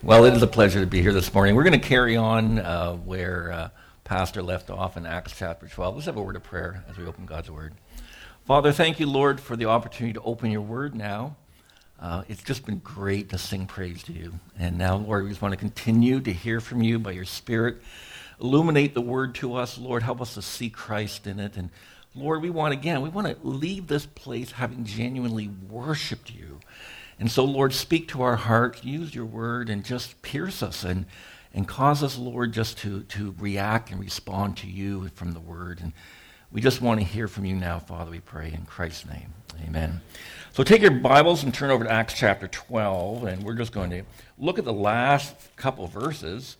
Well, it is a pleasure to be here this morning. We're going to carry on uh, where uh, Pastor left off in Acts chapter 12. Let's have a word of prayer as we open God's Word. Father, thank you, Lord, for the opportunity to open your Word now. Uh, it's just been great to sing praise to you. And now, Lord, we just want to continue to hear from you by your Spirit. Illuminate the Word to us, Lord. Help us to see Christ in it. And Lord, we want, again, we want to leave this place having genuinely worshiped you and so, Lord, speak to our heart, use your word, and just pierce us and, and cause us, Lord, just to, to react and respond to you from the word. And we just want to hear from you now, Father, we pray in Christ's name. Amen. So take your Bibles and turn over to Acts chapter 12, and we're just going to look at the last couple verses,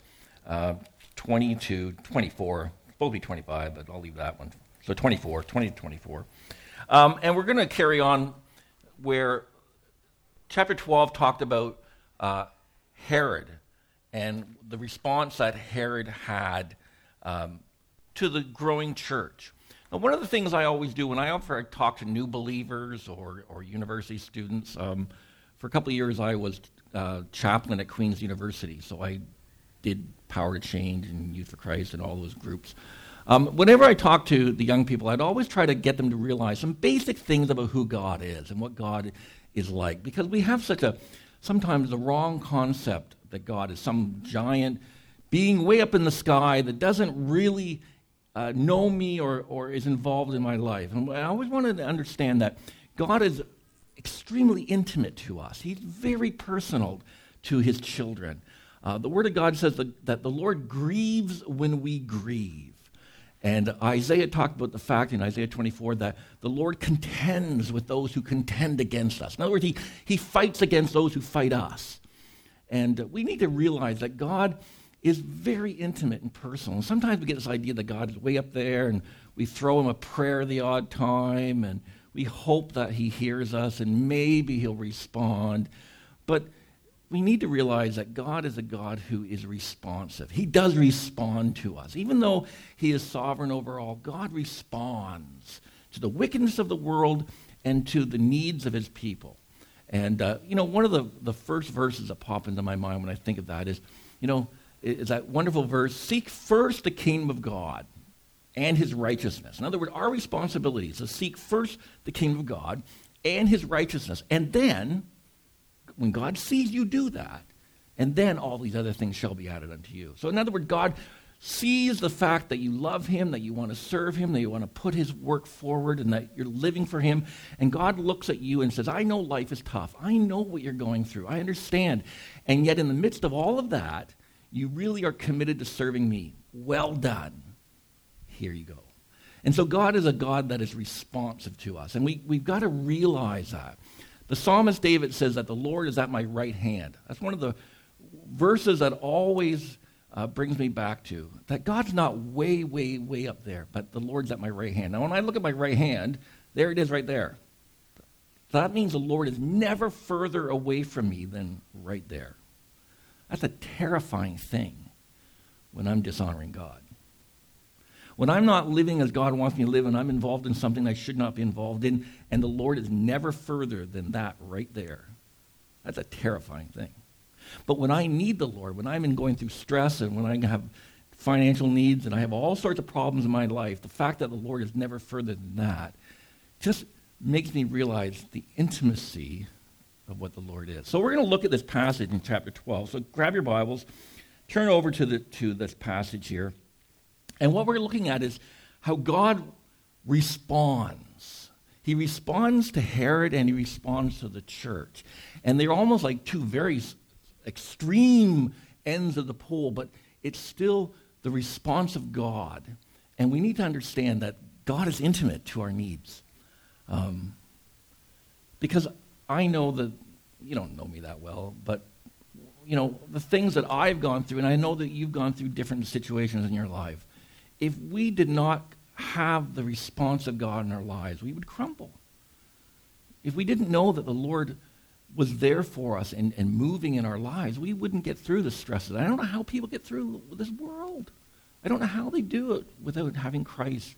uh, 20 to 24. Supposed to be 25, but I'll leave that one. So 24, 20 to 24. Um, and we're going to carry on where chapter 12 talked about uh, Herod and the response that Herod had um, to the growing church. Now, one of the things I always do when I offer talk to new believers or, or university students, um, for a couple of years I was uh, chaplain at Queen's University, so I did Power to Change and Youth for Christ and all those groups. Um, whenever I talk to the young people, I'd always try to get them to realize some basic things about who God is and what God is like. Because we have such a, sometimes the wrong concept that God is some giant being way up in the sky that doesn't really uh, know me or, or is involved in my life. And I always wanted to understand that God is extremely intimate to us, He's very personal to His children. Uh, the Word of God says that, that the Lord grieves when we grieve. And Isaiah talked about the fact in Isaiah 24 that the Lord contends with those who contend against us. In other words, he, he fights against those who fight us. And we need to realize that God is very intimate and personal. And sometimes we get this idea that God is way up there and we throw him a prayer the odd time and we hope that he hears us and maybe he'll respond. But we need to realize that God is a God who is responsive. He does respond to us. Even though He is sovereign over all, God responds to the wickedness of the world and to the needs of His people. And, uh, you know, one of the, the first verses that pop into my mind when I think of that is, you know, is that wonderful verse Seek first the kingdom of God and His righteousness. In other words, our responsibility is to seek first the kingdom of God and His righteousness. And then when God sees you do that, and then all these other things shall be added unto you. So, in other words, God sees the fact that you love Him, that you want to serve Him, that you want to put His work forward, and that you're living for Him. And God looks at you and says, I know life is tough. I know what you're going through. I understand. And yet, in the midst of all of that, you really are committed to serving me. Well done. Here you go. And so, God is a God that is responsive to us. And we, we've got to realize that. The psalmist David says that the Lord is at my right hand. That's one of the verses that always uh, brings me back to that God's not way, way, way up there, but the Lord's at my right hand. Now, when I look at my right hand, there it is right there. That means the Lord is never further away from me than right there. That's a terrifying thing when I'm dishonoring God. When I'm not living as God wants me to live and I'm involved in something I should not be involved in, and the Lord is never further than that right there, that's a terrifying thing. But when I need the Lord, when I'm in going through stress and when I have financial needs and I have all sorts of problems in my life, the fact that the Lord is never further than that just makes me realize the intimacy of what the Lord is. So we're going to look at this passage in chapter 12. So grab your Bibles, turn over to, the, to this passage here. And what we're looking at is how God responds. He responds to Herod and he responds to the church. And they're almost like two very extreme ends of the pole, but it's still the response of God. And we need to understand that God is intimate to our needs. Um, because I know that you don't know me that well, but you know the things that I've gone through, and I know that you've gone through different situations in your life if we did not have the response of God in our lives, we would crumble. If we didn't know that the Lord was there for us and, and moving in our lives, we wouldn't get through the stresses. I don't know how people get through this world. I don't know how they do it without having Christ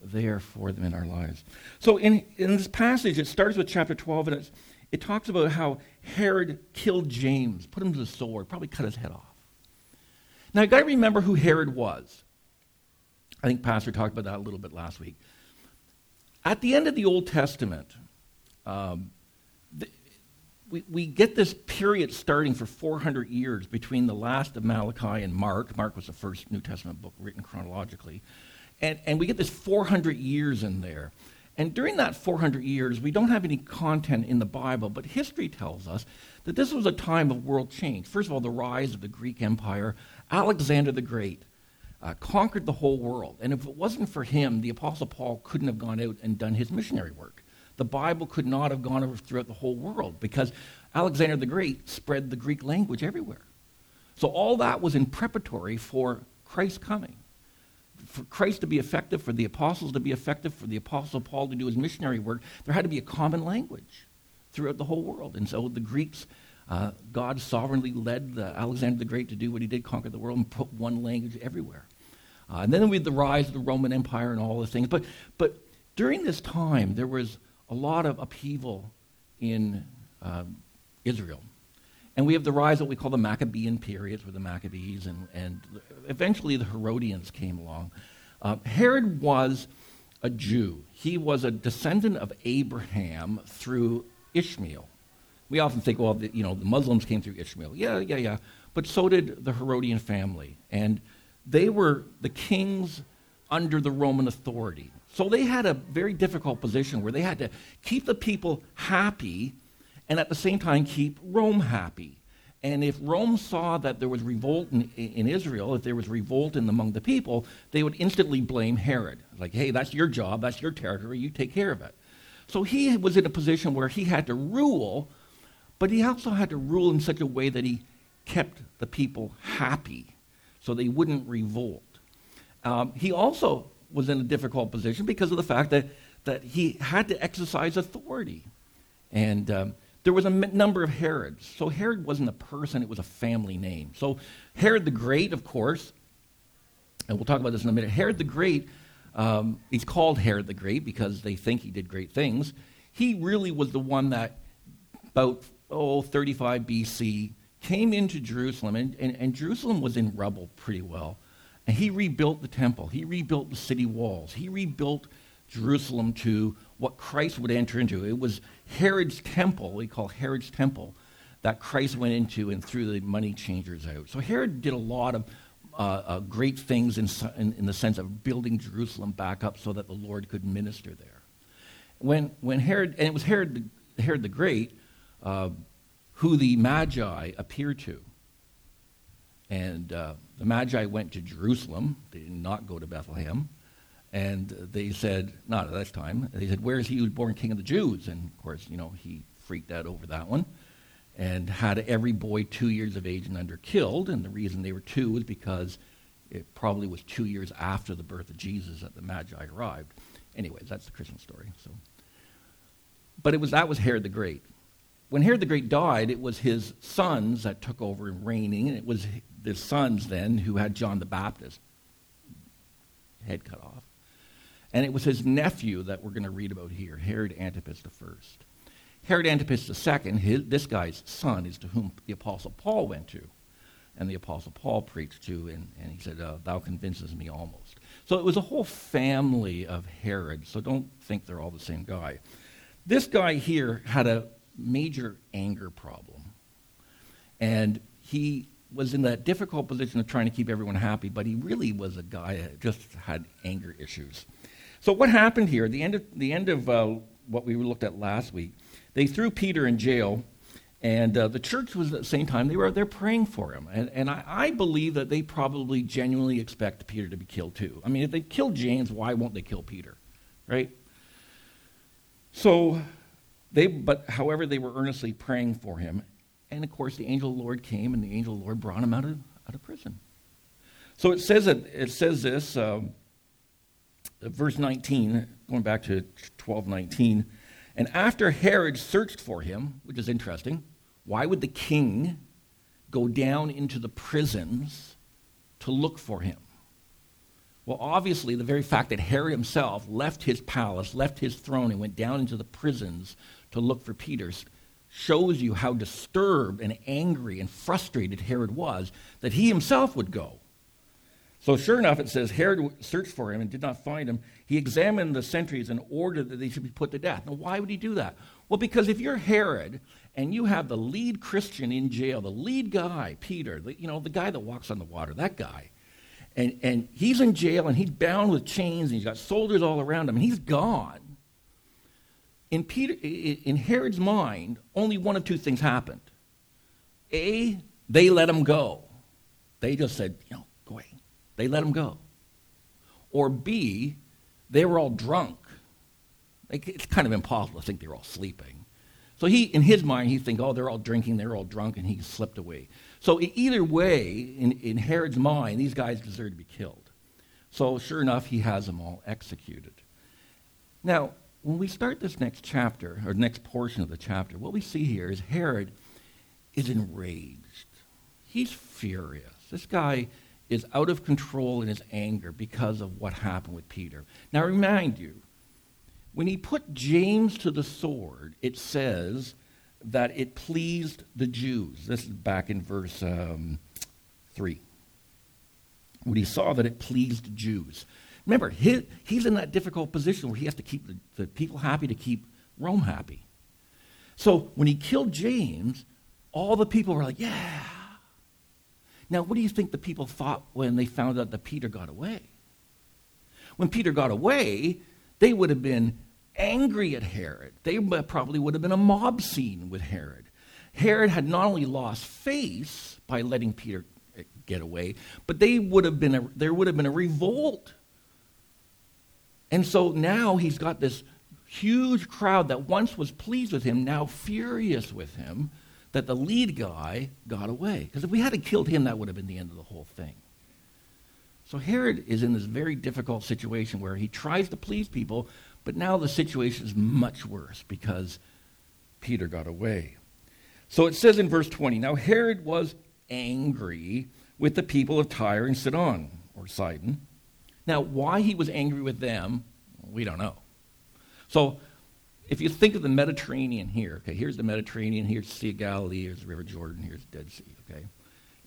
there for them in our lives. So in, in this passage, it starts with chapter 12, and it talks about how Herod killed James, put him to the sword, probably cut his head off. Now, you've got to remember who Herod was. I think Pastor talked about that a little bit last week. At the end of the Old Testament, um, the, we, we get this period starting for 400 years between the last of Malachi and Mark. Mark was the first New Testament book written chronologically. And, and we get this 400 years in there. And during that 400 years, we don't have any content in the Bible, but history tells us that this was a time of world change. First of all, the rise of the Greek Empire. Alexander the Great uh, conquered the whole world. And if it wasn't for him, the Apostle Paul couldn't have gone out and done his missionary work. The Bible could not have gone over throughout the whole world because Alexander the Great spread the Greek language everywhere. So all that was in preparatory for Christ's coming for Christ to be effective, for the apostles to be effective, for the apostle Paul to do his missionary work, there had to be a common language throughout the whole world. And so the Greeks, uh, God sovereignly led the Alexander the Great to do what he did, conquer the world, and put one language everywhere. Uh, and then we had the rise of the Roman Empire and all the things. But, but during this time, there was a lot of upheaval in uh, Israel. And we have the rise of what we call the Maccabean periods, with the Maccabees, and, and eventually the Herodians came along. Uh, Herod was a Jew. He was a descendant of Abraham through Ishmael. We often think, well, the, you know, the Muslims came through Ishmael. Yeah, yeah, yeah. But so did the Herodian family. And they were the kings under the Roman authority. So they had a very difficult position where they had to keep the people happy and at the same time keep Rome happy. And if Rome saw that there was revolt in, in, Israel, if there was revolt in among the people, they would instantly blame Herod. Like, hey, that's your job, that's your territory, you take care of it. So he was in a position where he had to rule, but he also had to rule in such a way that he kept the people happy so they wouldn't revolt. Um, he also was in a difficult position because of the fact that, that he had to exercise authority. And um, there was a number of Herods. So Herod wasn't a person, it was a family name. So Herod the Great, of course, and we'll talk about this in a minute. Herod the Great, um, he's called Herod the Great because they think he did great things. He really was the one that, about oh, 35 BC, came into Jerusalem, and, and, and Jerusalem was in rubble pretty well. And he rebuilt the temple, he rebuilt the city walls, he rebuilt Jerusalem to what Christ would enter into. It was Herod's temple, we call Herod's temple, that Christ went into and threw the money changers out. So Herod did a lot of uh, uh, great things in, in, in, the sense of building Jerusalem back up so that the Lord could minister there. When, when Herod, and it was Herod, Herod the Great who the Magi appear to. And uh, the Magi went to Jerusalem, they did not go to Bethlehem. And they said, not at that time, they said, Where is he who was born king of the Jews? And of course, you know, he freaked out over that one and had every boy two years of age and under killed. And the reason they were two was because it probably was two years after the birth of Jesus that the Magi arrived. Anyways, that's the Christian story. So, but it was that was Herod the Great. When Herod the Great died, it was his sons that took over reigning, and it was the sons then who had John the Baptist head cut off. And it was his nephew that we're going to read about here, Herod Antipas I. Herod Antipas II, his, this guy's son, is to whom the Apostle Paul went to. And the Apostle Paul preached to, and, and he said, uh, Thou convinces me almost. So it was a whole family of Herod, so don't think they're all the same guy. This guy here had a major anger problem. And he was in that difficult position of trying to keep everyone happy, but he really was a guy that just had anger issues. So what happened here? The end of the end of uh, what we looked at last week, they threw Peter in jail, and uh, the church was at the same time they were they're praying for him, and, and I, I, believe that they probably genuinely expect Peter to be killed too. I mean, if they killed James, why won't they kill Peter, right? So they, but however, they were earnestly praying for him, and of course, the angel of the Lord came, and the angel of the Lord brought him out of out of prison. So it says it says this. Um, verse 19, going back to 12:19, and after Herod searched for him, which is interesting, why would the king go down into the prisons to look for him? Well, obviously, the very fact that Herod himself left his palace, left his throne, and went down into the prisons to look for Peter shows you how disturbed and angry and frustrated Herod was that he himself would go. So, sure enough, it says Herod searched for him and did not find him. He examined the sentries and ordered that they should be put to death. Now, why would he do that? Well, because if you're Herod and you have the lead Christian in jail, the lead guy, Peter, the, you know, the guy that walks on the water, that guy, and, and he's in jail and he's bound with chains and he's got soldiers all around him and he's gone. In, Peter, in Herod's mind, only one of two things happened. A, they let him go. They just said, you know, go away. They let him go. Or B, they were all drunk. It's kind of impossible to think they were all sleeping. So he, in his mind, he think, oh, they're all drinking, they're all drunk, and he slipped away. So either way, in, in Herod's mind, these guys deserve to be killed. So sure enough, he has them all executed. Now, when we start this next chapter, or next portion of the chapter, what we see here is Herod is enraged. He's furious. This guy is out of control in his anger because of what happened with Peter. Now, remind you, when he put James to the sword, it says that it pleased the Jews. This is back in verse um, 3. When he saw that it pleased the Jews. Remember, he, he's in that difficult position where he has to keep the, the people happy to keep Rome happy. So when he killed James, all the people were like, yeah. Now, what do you think the people thought when they found out that Peter got away? When Peter got away, they would have been angry at Herod. They probably would have been a mob scene with Herod. Herod had not only lost face by letting Peter eh, get away, but they would have been a, there would have been a revolt and so now he's got this huge crowd that once was pleased with him, now furious with him that the lead guy got away. Because if we hadn't killed him, that would have been the end of the whole thing. So Herod is in this very difficult situation where he tries to please people, but now the situation is much worse because Peter got away. So it says in verse 20 Now Herod was angry with the people of Tyre and Sidon, or Sidon now, why he was angry with them, we don't know. So, if you think of the Mediterranean here, okay, here's the Mediterranean, here's the Sea of Galilee, here's the River Jordan, here's the Dead Sea, okay?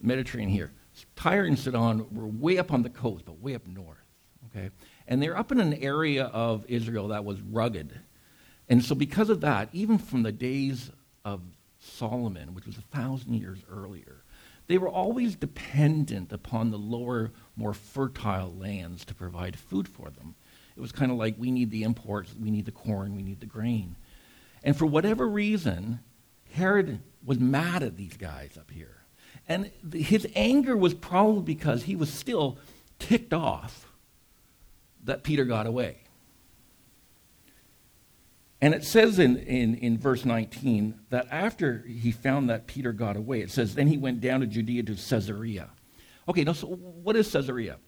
Mediterranean here. Tyre and Sidon were way up on the coast, but way up north, okay? And they're up in an area of Israel that was rugged. And so, because of that, even from the days of Solomon, which was a thousand years earlier, they were always dependent upon the lower, more fertile lands to provide food for them. It was kind of like we need the imports, we need the corn, we need the grain. And for whatever reason, Herod was mad at these guys up here. And his anger was probably because he was still ticked off that Peter got away. And it says in, in, in verse 19 that after he found that Peter got away, it says, then he went down to Judea to Caesarea. Okay, now, so what is Caesarea?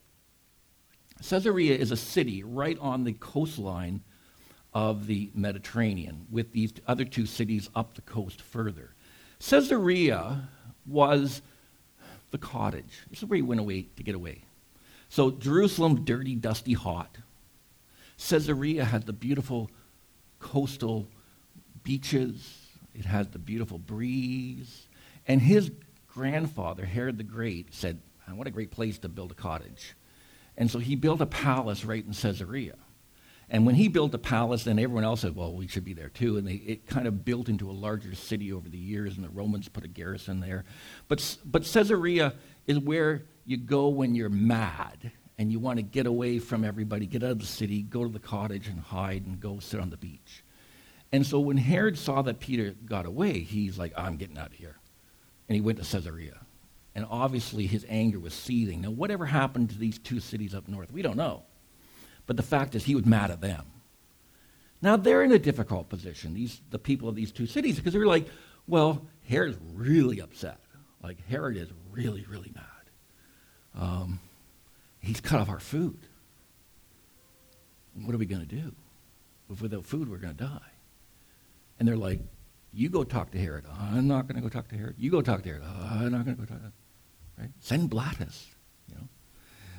Caesarea is a city right on the coastline of the Mediterranean, with these other two cities up the coast further. Caesarea was the cottage. This is where he went away to get away. So Jerusalem, dirty, dusty, hot. Caesarea had the beautiful coastal beaches. It has the beautiful breeze. And his grandfather, Herod the Great, said, ah, What a great place to build a cottage. And so he built a palace right in Caesarea. And when he built the palace, then everyone else said, well, we should be there too. And they, it kind of built into a larger city over the years, and the Romans put a garrison there. But, but Caesarea is where you go when you're mad and you want to get away from everybody, get out of the city, go to the cottage and hide and go sit on the beach. And so when Herod saw that Peter got away, he's like, I'm getting out of here. And he went to Caesarea. And obviously his anger was seething. Now, whatever happened to these two cities up north, we don't know. But the fact is, he was mad at them. Now, they're in a difficult position, these, the people of these two cities, because they're like, well, Herod's really upset. Like, Herod is really, really mad. Um, He's cut off our food. What are we going to do? If without food, we're going to die. And they're like, you go talk to Herod. I'm not going to go talk to Herod. You go talk to Herod. I'm not going to go talk to Herod. Right? Send Blattus. You know?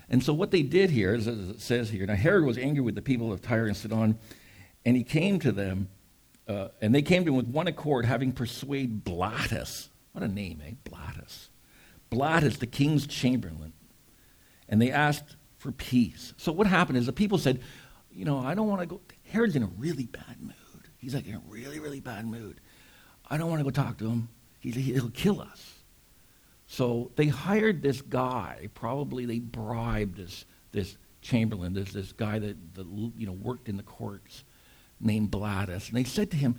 And so what they did here, as it says here, now Herod was angry with the people of Tyre and Sidon, and he came to them uh, and they came to him with one accord, having persuaded Blattus. What a name, eh? Blattus. Blattus, the king's chamberlain. And they asked for peace. So what happened is the people said, you know, I don't want to go. Herod's in a really bad mood. He's like in a really, really bad mood. I don't want to go talk to him. He's, he'll kill us. So they hired this guy. Probably they bribed this, this chamberlain, this, this guy that, that you know, worked in the courts named Blattus. And they said to him,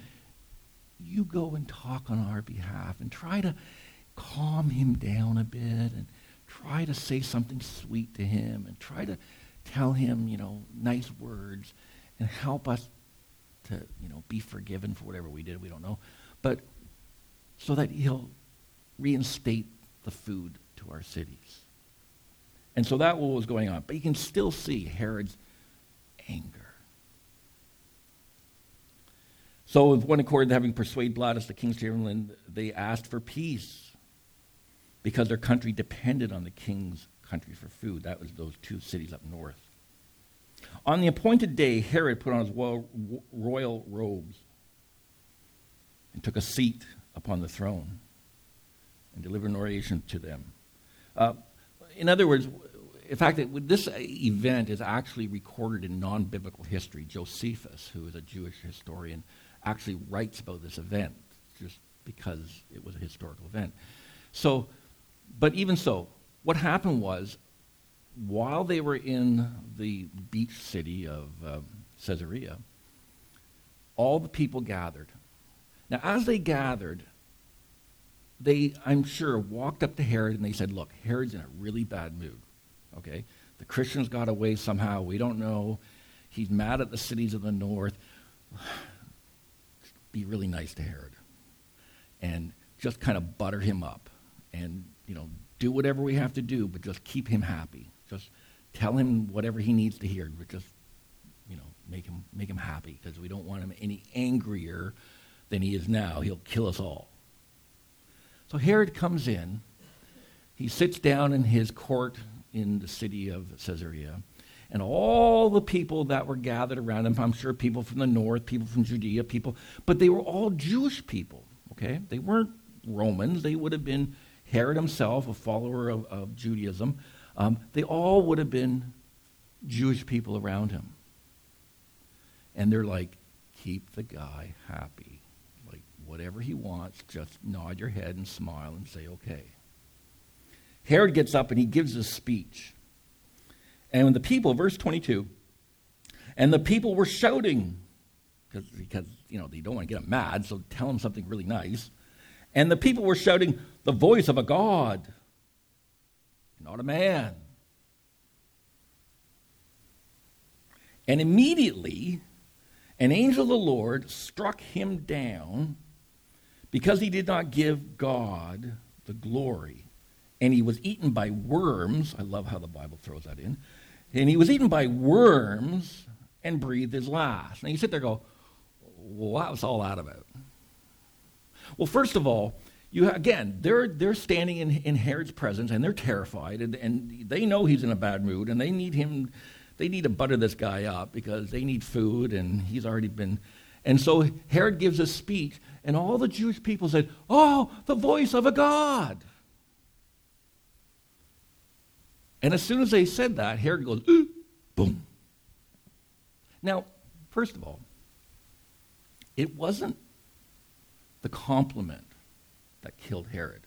You go and talk on our behalf and try to calm him down a bit and try to say something sweet to him and try to tell him, you know, nice words and help us to, you know, be forgiven for whatever we did. We don't know. But so that he'll reinstate the food to our cities. And so that was going on. But you can still see Herod's anger. So, with one accord, having persuaded Blattus, the king's chamberlain, they asked for peace because their country depended on the king's country for food. That was those two cities up north. On the appointed day, Herod put on his royal robes and took a seat upon the throne and delivered an oration to them. Uh, in other words, in fact, it, this event is actually recorded in non biblical history. Josephus, who is a Jewish historian, actually writes about this event just because it was a historical event. So, but even so, what happened was while they were in the beach city of um, Caesarea, all the people gathered. Now, as they gathered, they, I'm sure, walked up to Herod and they said, Look, Herod's in a really bad mood. Okay? The Christians got away somehow. We don't know. He's mad at the cities of the north. Be really nice to Herod. And just kind of butter him up. And, you know, do whatever we have to do, but just keep him happy. Just tell him whatever he needs to hear, but just, you know, make him, make him happy because we don't want him any angrier than he is now. He'll kill us all. So Herod comes in. He sits down in his court in the city of Caesarea. And all the people that were gathered around him, I'm sure people from the north, people from Judea, people, but they were all Jewish people, okay? They weren't Romans. They would have been Herod himself, a follower of, of Judaism. Um, they all would have been Jewish people around him. And they're like, keep the guy happy. Like, whatever he wants, just nod your head and smile and say, okay. Herod gets up and he gives a speech. And the people, verse 22, and the people were shouting, because, because you know, they don't want to get him mad, so tell him something really nice. And the people were shouting, the voice of a God not a man. And immediately, an angel of the Lord struck him down because he did not give God the glory. And he was eaten by worms. I love how the Bible throws that in. And he was eaten by worms and breathed his last. Now you sit there and go, well, what was all that about? Well, first of all, you again, they're they're standing in, in Herod's presence and they're terrified and, and they know he's in a bad mood and they need him they need to butter this guy up because they need food and he's already been and so Herod gives a speech and all the Jewish people said, Oh, the voice of a God. And as soon as they said that, Herod goes, Ooh, boom. Now, first of all, it wasn't the compliment that killed Herod.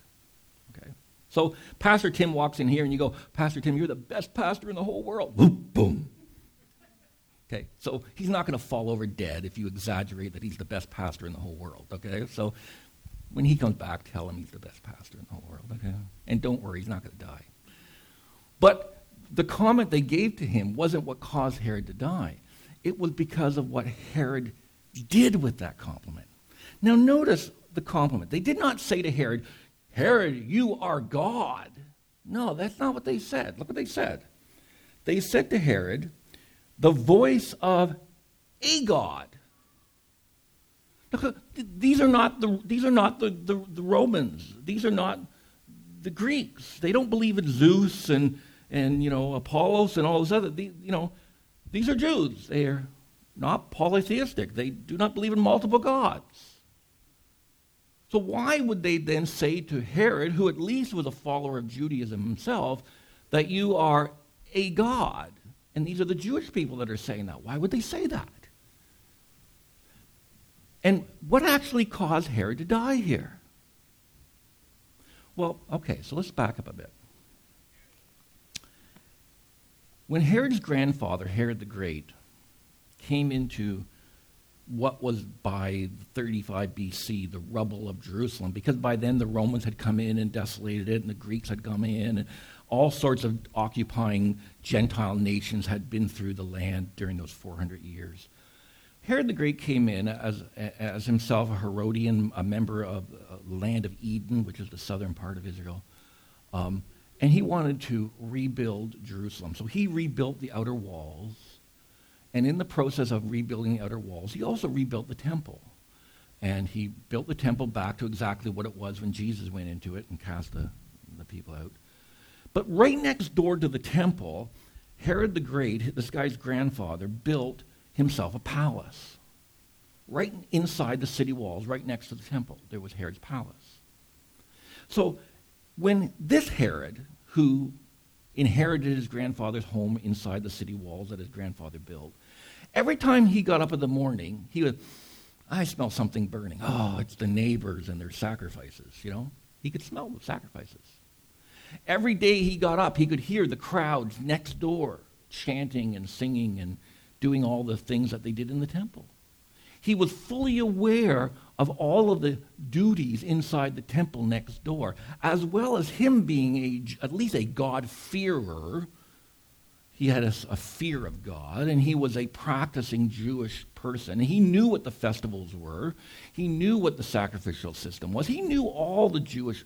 Okay? So Pastor Tim walks in here and you go, Pastor Tim, you're the best pastor in the whole world. Boom, boom. Okay, so he's not going to fall over dead if you exaggerate that he's the best pastor in the whole world. Okay, so when he comes back, tell him he's the best pastor in the whole world. Okay, and don't worry, he's not going to die. But the comment they gave to him wasn't what caused Herod to die. It was because of what Herod did with that compliment. Now, notice the compliment. They did not say to Herod, Herod, you are God. No, that's not what they said. Look what they said. They said to Herod, the voice of a God. Look, these are not the, these are not the, the, the Romans. These are not the Greeks. They don't believe in Zeus and, and you know, Apollos and all those other, you know, these are Jews. They are not polytheistic. They do not believe in multiple gods. So, why would they then say to Herod, who at least was a follower of Judaism himself, that you are a god? And these are the Jewish people that are saying that. Why would they say that? And what actually caused Herod to die here? Well, okay, so let's back up a bit. When Herod's grandfather, Herod the Great, came into what was by 35 BC the rubble of Jerusalem, because by then the Romans had come in and desolated it, and the Greeks had come in, and all sorts of occupying Gentile nations had been through the land during those 400 years. Herod the Great came in as, as himself a Herodian, a member of the land of Edom, which is the southern part of Israel. Um, and he wanted to rebuild Jerusalem. So he rebuilt the outer walls. And in the process of rebuilding the outer walls, he also rebuilt the temple. And he built the temple back to exactly what it was when Jesus went into it and cast the, the people out. But right next door to the temple, Herod the Great, this guy's grandfather, built himself a palace. Right inside the city walls, right next to the temple, there was Herod's palace. So when this Herod, who inherited his grandfather's home inside the city walls that his grandfather built, every time he got up in the morning, he would, I smell something burning. Oh, it's the neighbors and their sacrifices, you know? He could smell the sacrifices. Every day he got up, he could hear the crowds next door chanting and singing and doing all the things that they did in the temple. He was fully aware of all of the duties inside the temple next door, as well as him being a, at least a God-fearer. He had a, a, fear of God, and he was a practicing Jewish person. He knew what the festivals were. He knew what the sacrificial system was. He knew all the Jewish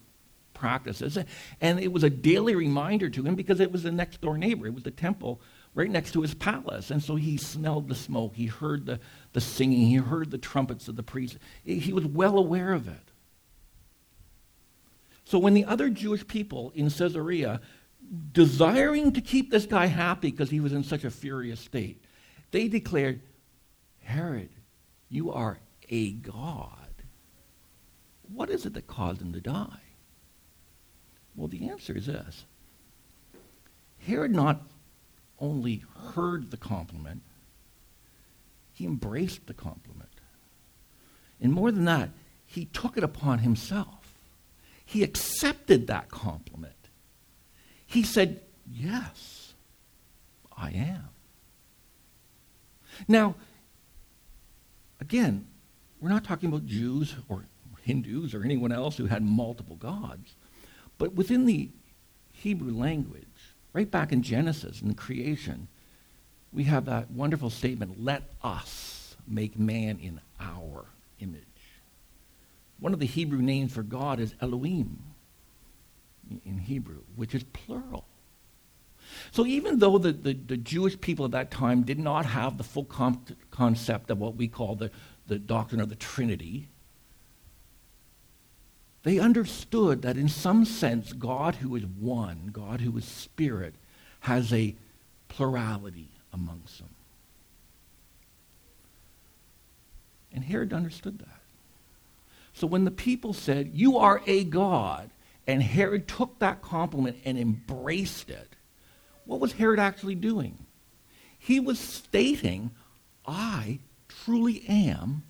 practices, and it was a daily reminder to him because it was the next door neighbor. It was the temple right next to his palace. And so he smelled the smoke, he heard the, the singing, he heard the trumpets of the priests. He was well aware of it. So when the other Jewish people in Caesarea, desiring to keep this guy happy because he was in such a furious state, they declared, Herod, you are a god. What is it that caused him to die? Well, the answer is this Herod not only heard the compliment, he embraced the compliment. And more than that, he took it upon himself. He accepted that compliment. He said, Yes, I am. Now, again, we're not talking about Jews or Hindus or anyone else who had multiple gods, but within the Hebrew language, Right back in Genesis, the creation, we have that wonderful statement let us make man in our image. One of the Hebrew names for God is Elohim in Hebrew, which is plural. So even though the, the, the, Jewish people at that time did not have the full concept of what we call the, the doctrine of the Trinity, they understood that in some sense, God who is one, God who is spirit, has a plurality amongst them. And Herod understood that. So when the people said, You are a God, and Herod took that compliment and embraced it, what was Herod actually doing? He was stating, I truly am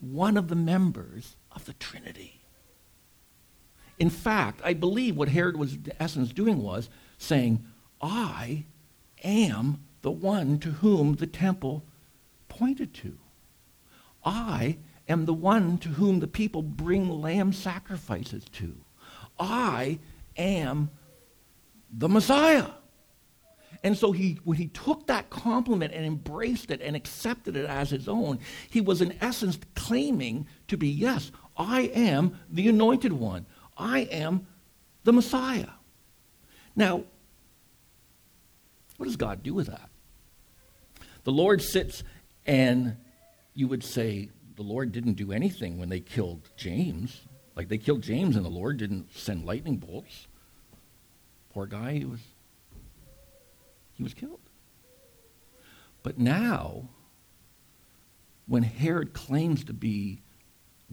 one of the members of the Trinity. In fact, I believe what Herod was, in essence, doing was saying, I am the one to whom the temple pointed to. I am the one to whom the people bring lamb sacrifices to. I am the Messiah. And so he, when he took that compliment and embraced it and accepted it as his own, he was in essence claiming to be, yes, I am the anointed one. I am the Messiah. Now, what does God do with that? The Lord sits and you would say the Lord didn't do anything when they killed James. Like they killed James and the Lord didn't send lightning bolts. Poor guy, he was he was killed. But now when Herod claims to be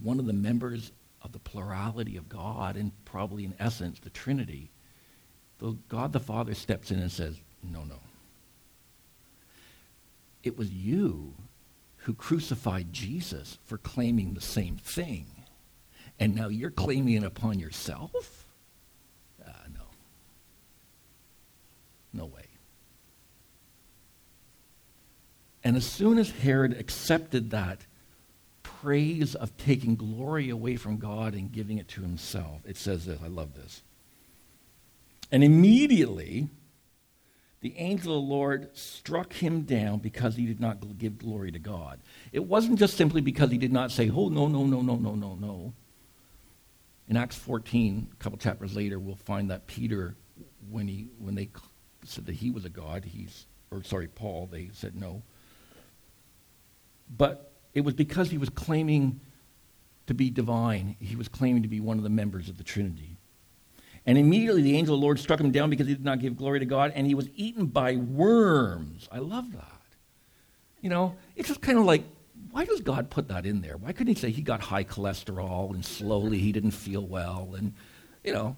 one of the members of the plurality of God and probably in essence the Trinity, the God the Father steps in and says, No, no. It was you who crucified Jesus for claiming the same thing. And now you're claiming it upon yourself? Uh, no. No way. And as soon as Herod accepted that praise of taking glory away from God and giving it to himself, it says this, I love this. And immediately, the angel of the Lord struck him down because he did not give glory to God. It wasn't just simply because he did not say, oh, no, no, no, no, no, no, no. In Acts 14, a couple chapters later, we'll find that Peter, when, he, when they said that he was a god, he's, or sorry, Paul, they said no. But it was because he was claiming to be divine. He was claiming to be one of the members of the Trinity. And immediately the angel of the Lord struck him down because he did not give glory to God, and he was eaten by worms. I love that. You know, it's just kind of like, why does God put that in there? Why couldn't he say he got high cholesterol and slowly he didn't feel well and, you know,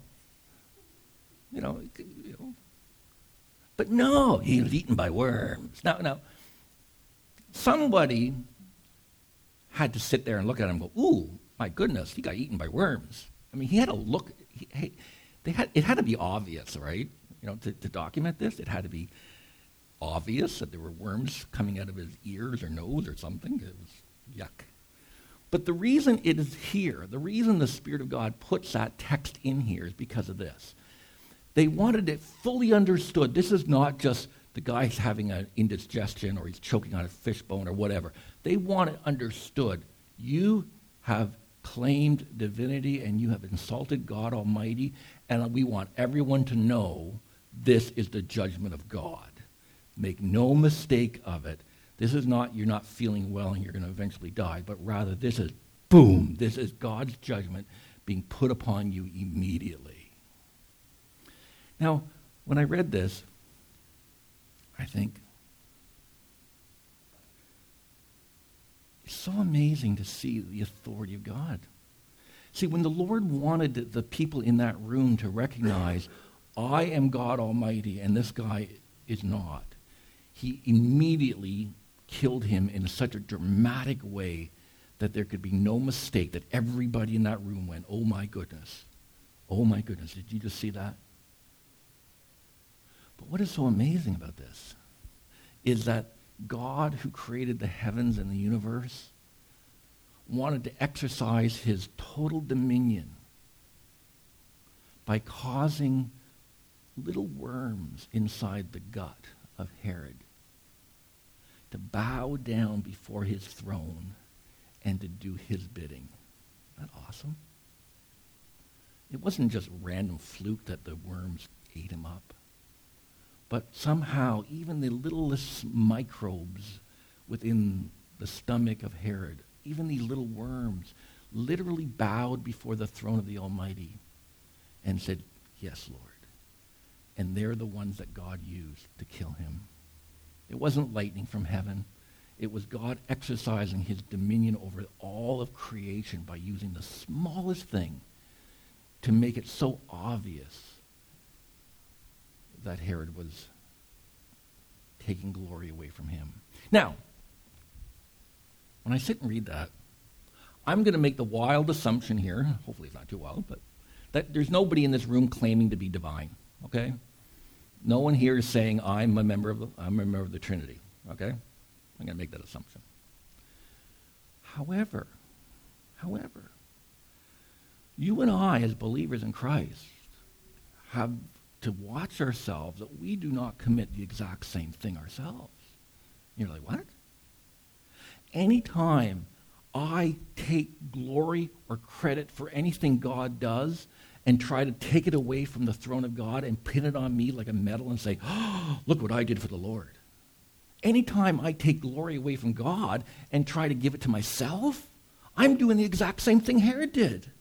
you know, you know. But no, he was eaten by worms. Now, now, somebody had to sit there and look at him and go, ooh, my goodness, he got eaten by worms. I mean, he had to look, he, they had, it had to be obvious, right? You know, to, to document this, it had to be obvious that there were worms coming out of his ears or nose or something. It was yuck. But the reason it is here, the reason the Spirit of God puts that text in here is because of this. They wanted it fully understood. This is not just the guy's having an indigestion or he's choking on a fish bone or whatever. They want it understood. You have claimed divinity and you have insulted God Almighty, and we want everyone to know this is the judgment of God. Make no mistake of it. This is not you're not feeling well and you're going to eventually die, but rather this is boom, this is God's judgment being put upon you immediately. Now, when I read this, I think it's so amazing to see the authority of God. See, when the Lord wanted the people in that room to recognize, I am God Almighty and this guy is not, he immediately killed him in such a dramatic way that there could be no mistake that everybody in that room went, Oh my goodness. Oh my goodness. Did you just see that? But what is so amazing about this is that God, who created the heavens and the universe, wanted to exercise his total dominion by causing little worms inside the gut of Herod to bow down before his throne and to do his bidding. Isn't that awesome? It wasn't just random fluke that the worms ate him up. But somehow, even the littlest microbes within the stomach of Herod even these little worms, literally bowed before the throne of the Almighty and said, Yes, Lord. And they're the ones that God used to kill him. It wasn't lightning from heaven. It was God exercising his dominion over all of creation by using the smallest thing to make it so obvious that Herod was taking glory away from him. Now, when I sit and read that, I'm going to make the wild assumption here, hopefully it's not too wild, but that there's nobody in this room claiming to be divine, okay? No one here is saying, I'm a member of the, I'm a member of the Trinity, okay? I'm going to make that assumption. However, however, you and I, as believers in Christ, have to watch ourselves that we do not commit the exact same thing ourselves. You're like, what? anytime I take glory or credit for anything God does and try to take it away from the throne of God and pin it on me like a medal and say, oh, look what I did for the Lord. Anytime I take glory away from God and try to give it to myself, I'm doing the exact same thing Herod did.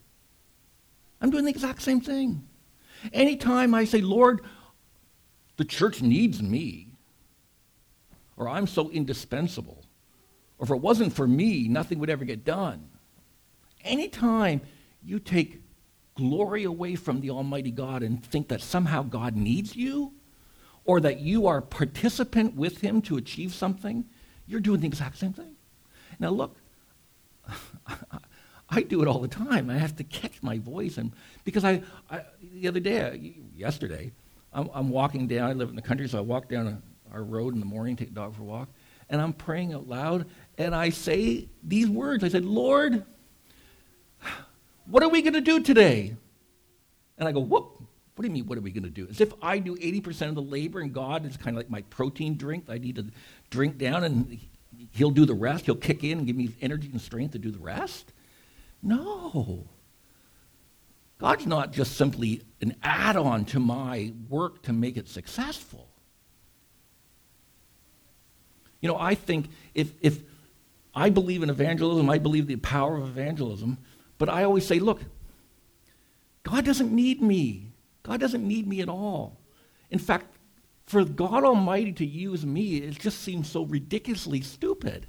I'm doing the exact same thing. Anytime I say, Lord, the church needs me, or I'm so indispensable, or if it wasn't for me, nothing would ever get done. Anytime you take glory away from the Almighty God and think that somehow God needs you, or that you are a participant with Him to achieve something, you're doing the exact same thing. Now, look, I do it all the time. I have to catch my voice, and because I, I the other day, yesterday, I'm, I'm, walking down. I live in the country, so I walk down our road in the morning, take the dog for a walk, and I'm praying out loud, and I say these words. I said, "Lord, what are we going to do today?" And I go, "Whoop." What do you mean, what are we going to do? As if I do 80% of the labor and God is kind of like my protein drink I need to drink down and He'll do the rest. He'll kick in and give me energy and strength to do the rest. No. God's not just simply an add on to my work to make it successful. You know, I think if, if I believe in evangelism, I believe the power of evangelism, but I always say, look, God doesn't need me. God doesn't need me at all. In fact, for God Almighty to use me, it just seems so ridiculously stupid.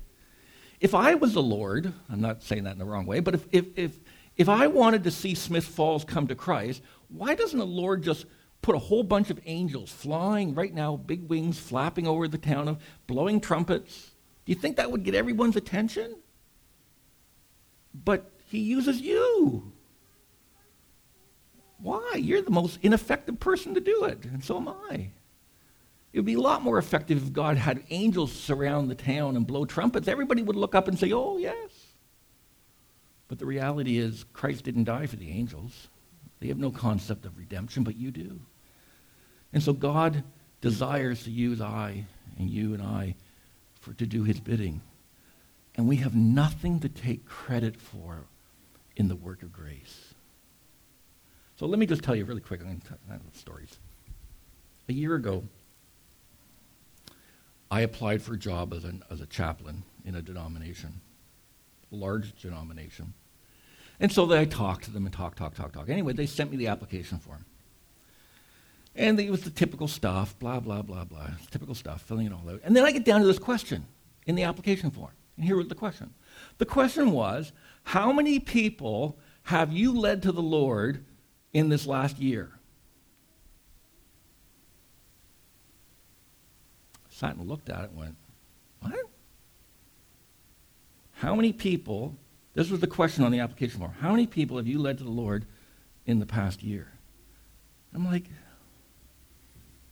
If I was the Lord, I'm not saying that in the wrong way, but if, if, if, if I wanted to see Smith Falls come to Christ, why doesn't the Lord just put a whole bunch of angels flying right now, big wings flapping over the town, of blowing trumpets? Do you think that would get everyone's attention? But he uses you. Why? You're the most ineffective person to do it, and so am I. It would be a lot more effective if God had angels surround the town and blow trumpets. Everybody would look up and say, Oh, yes. But the reality is, Christ didn't die for the angels. They have no concept of redemption, but you do. And so God desires to use I and you and I for, to do his bidding. And we have nothing to take credit for in the work of grace. So let me just tell you really quick. I'm going to tell stories. A year ago, I applied for a job as, an, as a chaplain in a denomination, a large denomination. And so I talked to them and talk, talk, talk, talk. Anyway, they sent me the application form. And it was the typical stuff, blah, blah, blah, blah. Typical stuff, filling it all out. And then I get down to this question in the application form. And here was the question. The question was, how many people have you led to the Lord in this last year? sat and looked at it and went, What? How many people, this was the question on the application form, how many people have you led to the Lord in the past year? I'm like,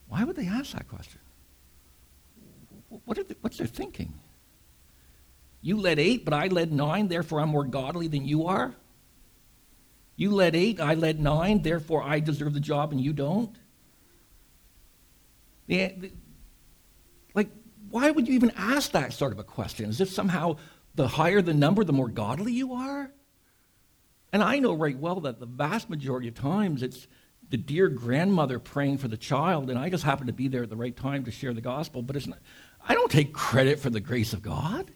why would they ask that question? What they, what's their thinking? You led eight, but I led nine, therefore I'm more godly than you are? You led eight, I led nine, therefore I deserve the job and you don't? The, like, why would you even ask that sort of a question? As if somehow the higher the number, the more godly you are? And I know right well that the vast majority of times it's the dear grandmother praying for the child, and I just happen to be there at the right time to share the gospel, but it's not, I don't take credit for the grace of God.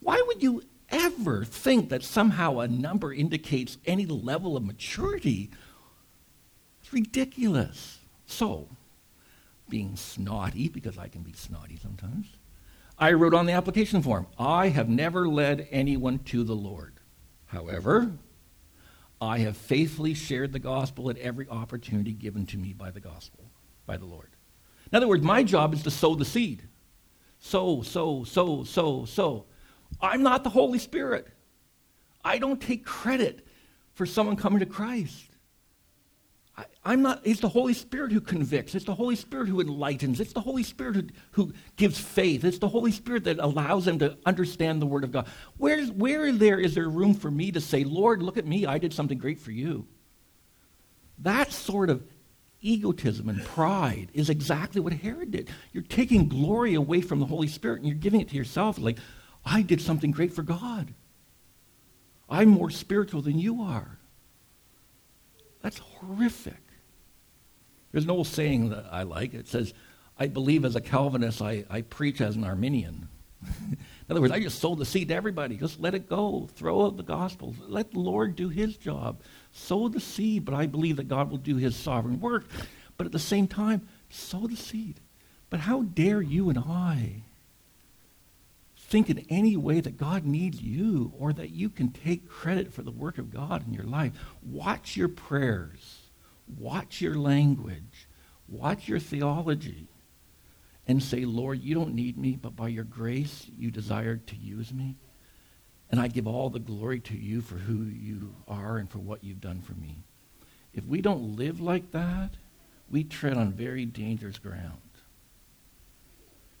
Why would you ever think that somehow a number indicates any level of maturity? It's ridiculous. So, being snotty, because I can be snotty sometimes, I wrote on the application form, I have never led anyone to the Lord. However, I have faithfully shared the gospel at every opportunity given to me by the gospel, by the Lord. In other words, my job is to sow the seed. Sow, sow, sow, sow, sow. I'm not the Holy Spirit. I don't take credit for someone coming to Christ. I, am not, it's the Holy Spirit who convicts. It's the Holy Spirit who enlightens. It's the Holy Spirit who, who gives faith. It's the Holy Spirit that allows them to understand the Word of God. Where's, where there is there room for me to say, Lord, look at me, I did something great for you? That sort of egotism and pride is exactly what Herod did. You're taking glory away from the Holy Spirit and you're giving it to yourself like, I did something great for God. I'm more spiritual than you are. That's horrific. There's an old saying that I like. It says, I believe as a Calvinist, I, I preach as an Arminian. In other words, I just sow the seed to everybody. Just let it go. Throw out the gospel. Let the Lord do his job. Sow the seed, but I believe that God will do his sovereign work. But at the same time, sow the seed. But how dare you and I think in any way that God needs you or that you can take credit for the work of God in your life. Watch your prayers, watch your language, watch your theology, and say, Lord, you don't need me, but by your grace, you desired to use me. And I give all the glory to you for who you are and for what you've done for me. If we don't live like that, we tread on very dangerous ground.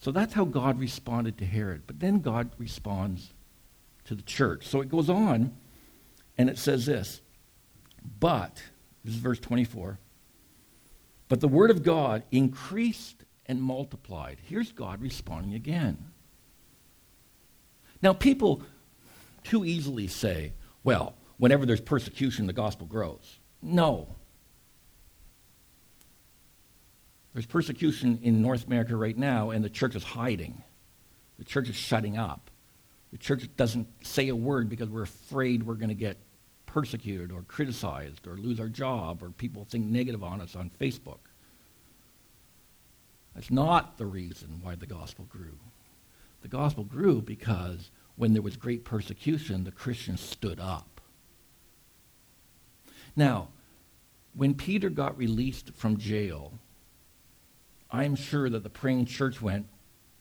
So that's how God responded to Herod. But then God responds to the church. So it goes on, and it says this But, this is verse 24, but the word of God increased and multiplied. Here's God responding again. Now, people too easily say, well, whenever there's persecution, the gospel grows. No. There's persecution in North America right now, and the church is hiding. The church is shutting up. The church doesn't say a word because we're afraid we're going to get persecuted or criticized or lose our job or people think negative on us on Facebook. That's not the reason why the gospel grew. The gospel grew because when there was great persecution, the Christians stood up. Now, when Peter got released from jail, I'm sure that the praying church went,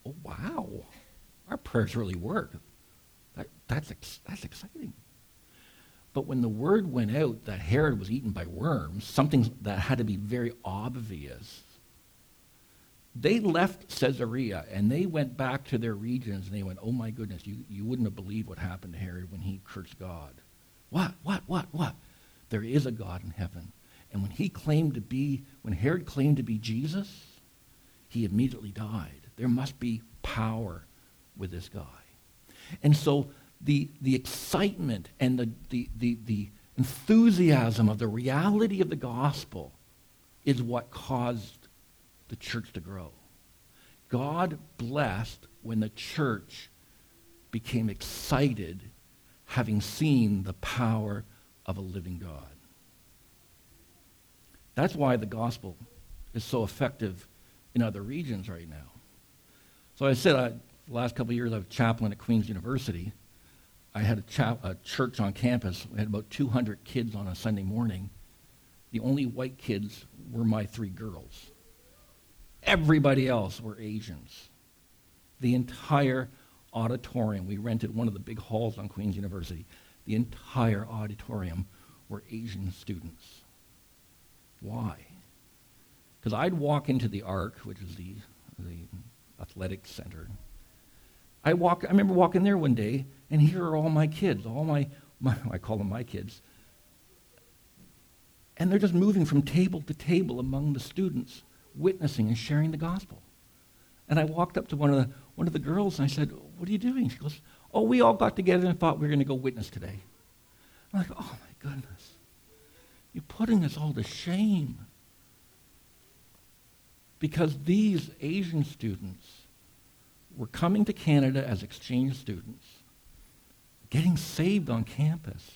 oh, wow, our prayers really work. That, that's, ex- that's exciting. But when the word went out that Herod was eaten by worms, something that had to be very obvious, they left Caesarea and they went back to their regions and they went, oh my goodness, you, you wouldn't have believed what happened to Herod when he cursed God. What, what, what, what? There is a God in heaven. And when he claimed to be, when Herod claimed to be Jesus, he immediately died. There must be power with this guy. And so the, the excitement and the, the, the, the enthusiasm of the reality of the gospel is what caused the church to grow. God blessed when the church became excited having seen the power of a living God. That's why the gospel is so effective in other regions right now. So I said, I, the last couple of years, I was chaplain at Queen's University. I had a, cha- a church on campus. We had about 200 kids on a Sunday morning. The only white kids were my three girls. Everybody else were Asians. The entire auditorium, we rented one of the big halls on Queen's University. The entire auditorium were Asian students. Why? Because I'd walk into the ARC, which is the, the athletic center. I walk. I remember walking there one day, and here are all my kids, all my, my I call them my kids. And they're just moving from table to table among the students, witnessing and sharing the gospel. And I walked up to one of the, one of the girls and I said, What are you doing? She goes, Oh, we all got together and thought we were going to go witness today. I'm like, Oh my goodness. You're putting us all to shame because these Asian students were coming to Canada as exchange students, getting saved on campus,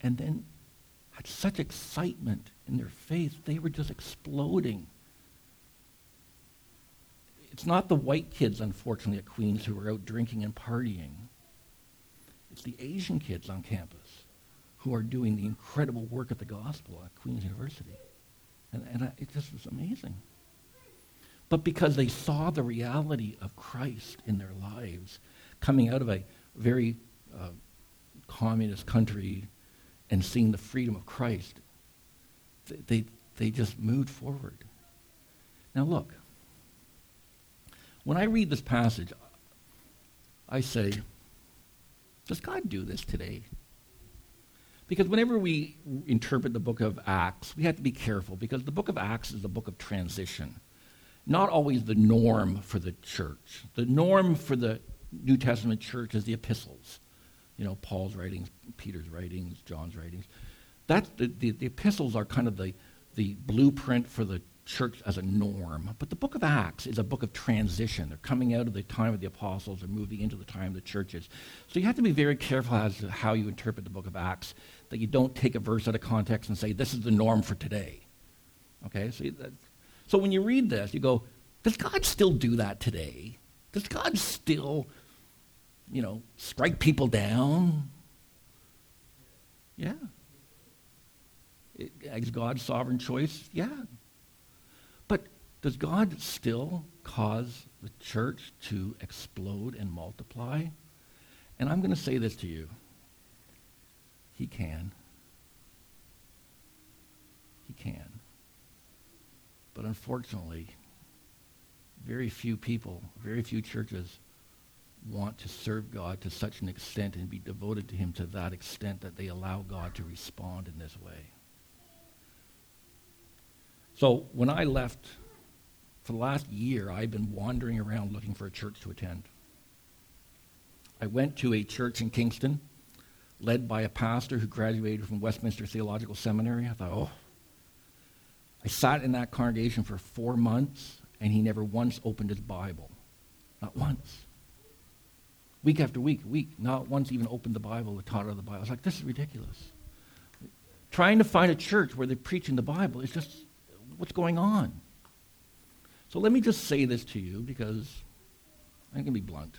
and then had such excitement in their faith, they were just exploding. It's not the white kids, unfortunately, at Queen's who are out drinking and partying. It's the Asian kids on campus who are doing the incredible work of the gospel at Queen's University. And, and I, it just was amazing but because they saw the reality of Christ in their lives, coming out of a very uh, communist country and seeing the freedom of Christ, they, they, they just moved forward. Now, look, when I read this passage, I say, does God do this today? Because whenever we interpret the book of Acts, we have to be careful because the book of Acts is a book of transition not always the norm for the church. The norm for the New Testament church is the epistles. You know, Paul's writings, Peter's writings, John's writings. That's the, the, the epistles are kind of the, the blueprint for the church as a norm. But the book of Acts is a book of transition. They're coming out of the time of the apostles and moving into the time of the churches. So you have to be very careful as to how you interpret the book of Acts, that you don't take a verse out of context and say, this is the norm for today. Okay? So so when you read this, you go, does God still do that today? Does God still you know, strike people down. Yeah. Is God's sovereign choice? Yeah. But does God still cause the church to explode and multiply? And I'm going to say this to you. He can. He can. But unfortunately, very few people, very few churches want to serve God to such an extent and be devoted to him to that extent that they allow God to respond in this way. So when I left, for the last year, I've been wandering around looking for a church to attend. I went to a church in Kingston led by a pastor who graduated from Westminster Theological Seminary. I thought, oh. I sat in that congregation for four months, and he never once opened his Bible. Not once. Week after week, week, not once even opened the Bible or taught out of the Bible. I was like, this is ridiculous. Trying to find a church where they're preaching the Bible is just what's going on. So let me just say this to you because I'm going to be blunt.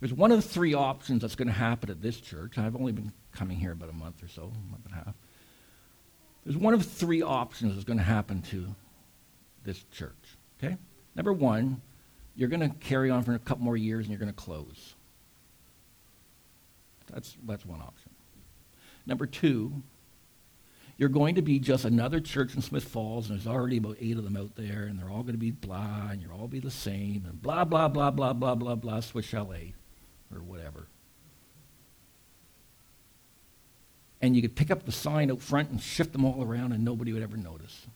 There's one of the three options that's going to happen at this church. I've only been coming here about a month or so, a month and a half. There's one of three options that's going to happen to this church. Okay? Number one, you're going to carry on for a couple more years and you're going to close. That's, that's one option. Number two, you're going to be just another church in Smith Falls, and there's already about eight of them out there, and they're all going to be blah, and you'll all be the same, and blah, blah, blah, blah, blah, blah, blah, Swiss chalet or whatever. And you could pick up the sign out front and shift them all around and nobody would ever notice.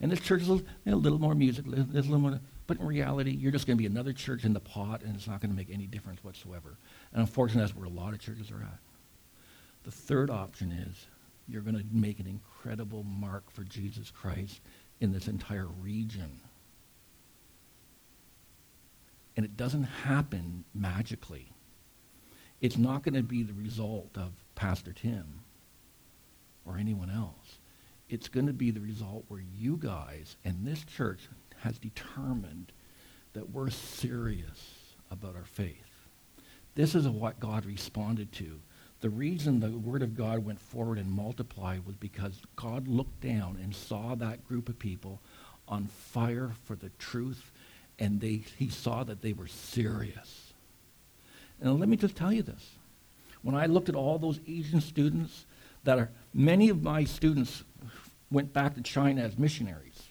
And this church is a little, a little more music, a little more, but in reality, you're just going to be another church in the pot and it's not going to make any difference whatsoever. And unfortunately, that's where a lot of churches are at. The third option is you're going to make an incredible mark for Jesus Christ in this entire region. And it doesn't happen magically. It's not going to be the result of Pastor Tim or anyone else. It's going to be the result where you guys and this church has determined that we're serious about our faith. This is what God responded to. The reason the word of God went forward and multiplied was because God looked down and saw that group of people on fire for the truth and they, he saw that they were serious. And let me just tell you this. When I looked at all those Asian students, that are, many of my students went back to China as missionaries.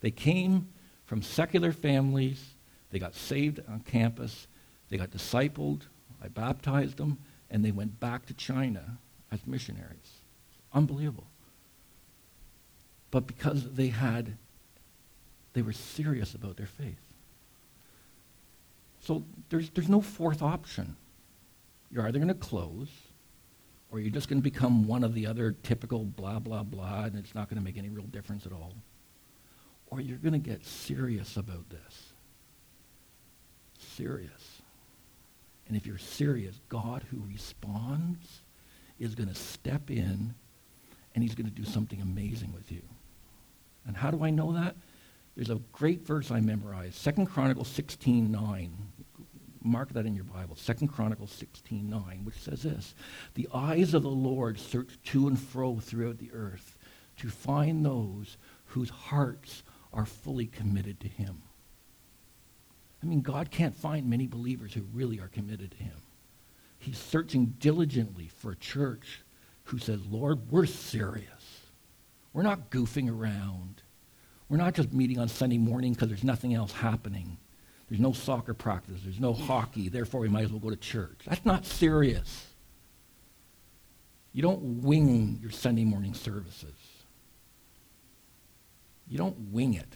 They came from secular families. They got saved on campus. They got discipled. I baptized them. And they went back to China as missionaries. Unbelievable. But because they had they were serious about their faith. So there's, there's no fourth option. You're either going to close, or you're just going to become one of the other typical blah, blah, blah, and it's not going to make any real difference at all. Or you're going to get serious about this. Serious. And if you're serious, God who responds is going to step in and he's going to do something amazing with you. And how do I know that? There's a great verse I memorized, Second Chronicles 16, 9. Mark that in your Bible, Second Chronicles 16, 9, which says this, The eyes of the Lord search to and fro throughout the earth to find those whose hearts are fully committed to him. I mean, God can't find many believers who really are committed to him. He's searching diligently for a church who says, Lord, we're serious. We're not goofing around. We're not just meeting on Sunday morning because there's nothing else happening. There's no soccer practice. There's no hockey. Therefore, we might as well go to church. That's not serious. You don't wing your Sunday morning services. You don't wing it.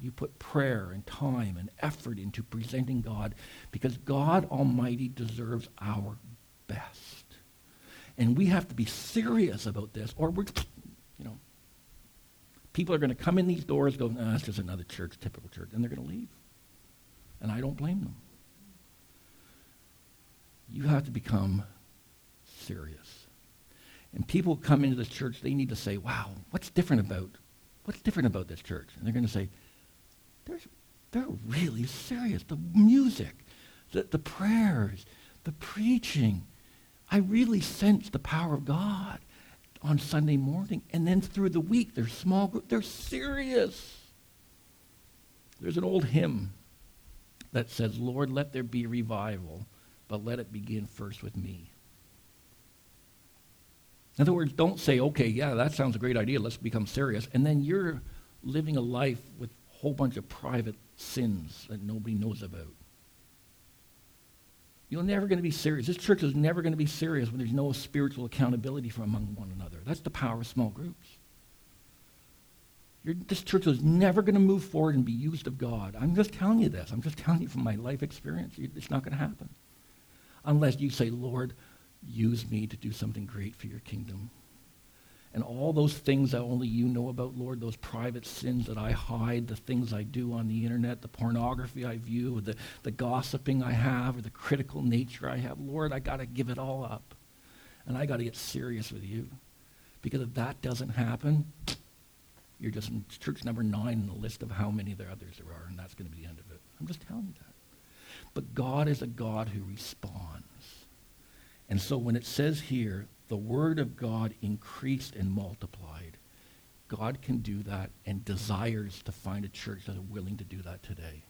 You put prayer and time and effort into presenting God because God Almighty deserves our best. And we have to be serious about this or we're, you know, People are going to come in these doors go, nah, it's just another church, typical church, and they're going to leave. And I don't blame them. You have to become serious. And people come into this church, they need to say, wow, what's different about, what's different about this church? And they're going to say, they're, really serious. The music, the, the prayers, the preaching. I really sense the power of God on Sunday morning. And then through the week, they're small group. They're serious. There's an old hymn that says, Lord, let there be revival, but let it begin first with me. In other words, don't say, okay, yeah, that sounds a great idea, let's become serious. And then you're living a life with a whole bunch of private sins that nobody knows about. You're never going to be serious. This church is never going to be serious when there's no spiritual accountability from among one another. That's the power of small groups. This church is never going to move forward and be used of God. I'm just telling you this. I'm just telling you from my life experience. It's not going to happen. Unless you say, Lord, use me to do something great for your kingdom. And all those things that only you know about, Lord, those private sins that I hide, the things I do on the internet, the pornography I view, the, the gossiping I have, or the critical nature I have, Lord, I got to give it all up. And I got to get serious with you. Because if that doesn't happen, you're just church number nine in the list of how many there others there are, and that's going to be the end of it. I'm just telling you that. But God is a God who responds. And so when it says here, the word of God increased and multiplied, God can do that and desires to find a church that is willing to do that today.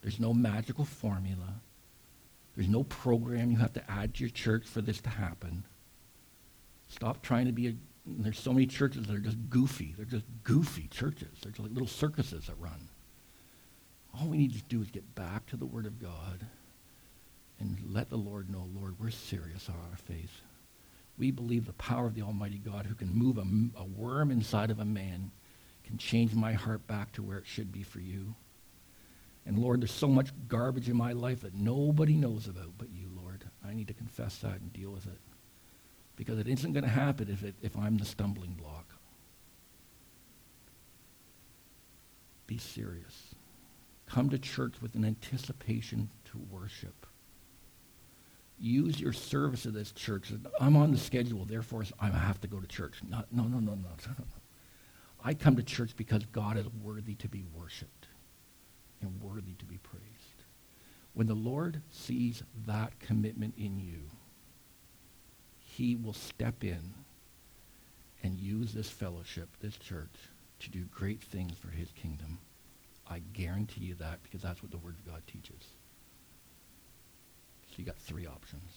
There's no magical formula. There's no program you have to add to your church for this to happen. Stop trying to be a. There's so many churches that are just goofy. They're just goofy churches. They're just like little circuses that run. All we need to do is get back to the Word of God and let the Lord know, Lord, we're serious on our faith. We believe the power of the Almighty God who can move a, a worm inside of a man can change my heart back to where it should be for you. And Lord, there's so much garbage in my life that nobody knows about but you, Lord. I need to confess that and deal with it. Because it isn't going to happen if, it, if I'm the stumbling block. Be serious. Come to church with an anticipation to worship use your service of this church. I'm on the schedule, therefore I have to go to church. No, no, no, no, no. I come to church because God is worthy to be worshiped and worthy to be praised. When the Lord sees that commitment in you, he will step in and use this fellowship, this church, to do great things for his kingdom. I guarantee you that because that's what the Word of God teaches. So you got three options.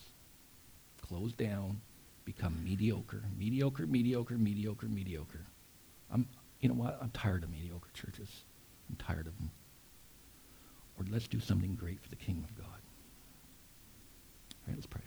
Close down, become mediocre, mediocre, mediocre, mediocre, mediocre. I'm, you know what? I'm tired of mediocre churches. I'm tired of them. Or let's do something great for the kingdom of God. All right, let's pray.